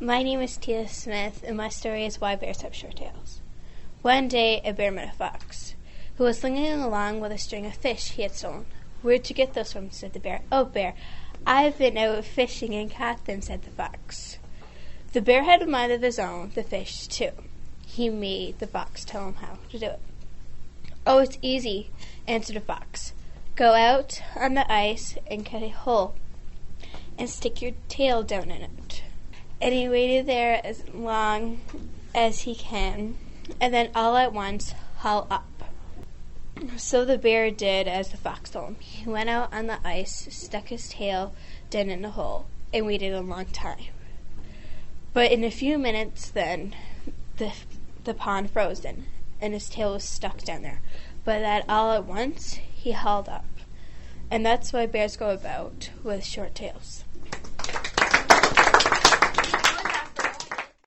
My name is Tya Smith, and my story is Why Bears Have Short Tails. One day, a bear met a fox, who was slinging along with a string of fish he had stolen. Where'd you get those from? said the bear. Oh, bear, I've been out fishing and caught them, said the fox. The bear had a mind of his own, the fish, too. He made the fox tell him how to do it. Oh, it's easy, answered the fox. Go out on the ice and cut a hole and stick your tail down in it. And he waited there as long as he can, and then all at once haul up. So the bear did as the fox told him. He went out on the ice, stuck his tail down in the hole, and waited a long time. But in a few minutes, then the the pond frozen, and his tail was stuck down there. But that all at once he hauled up, and that's why bears go about with short tails.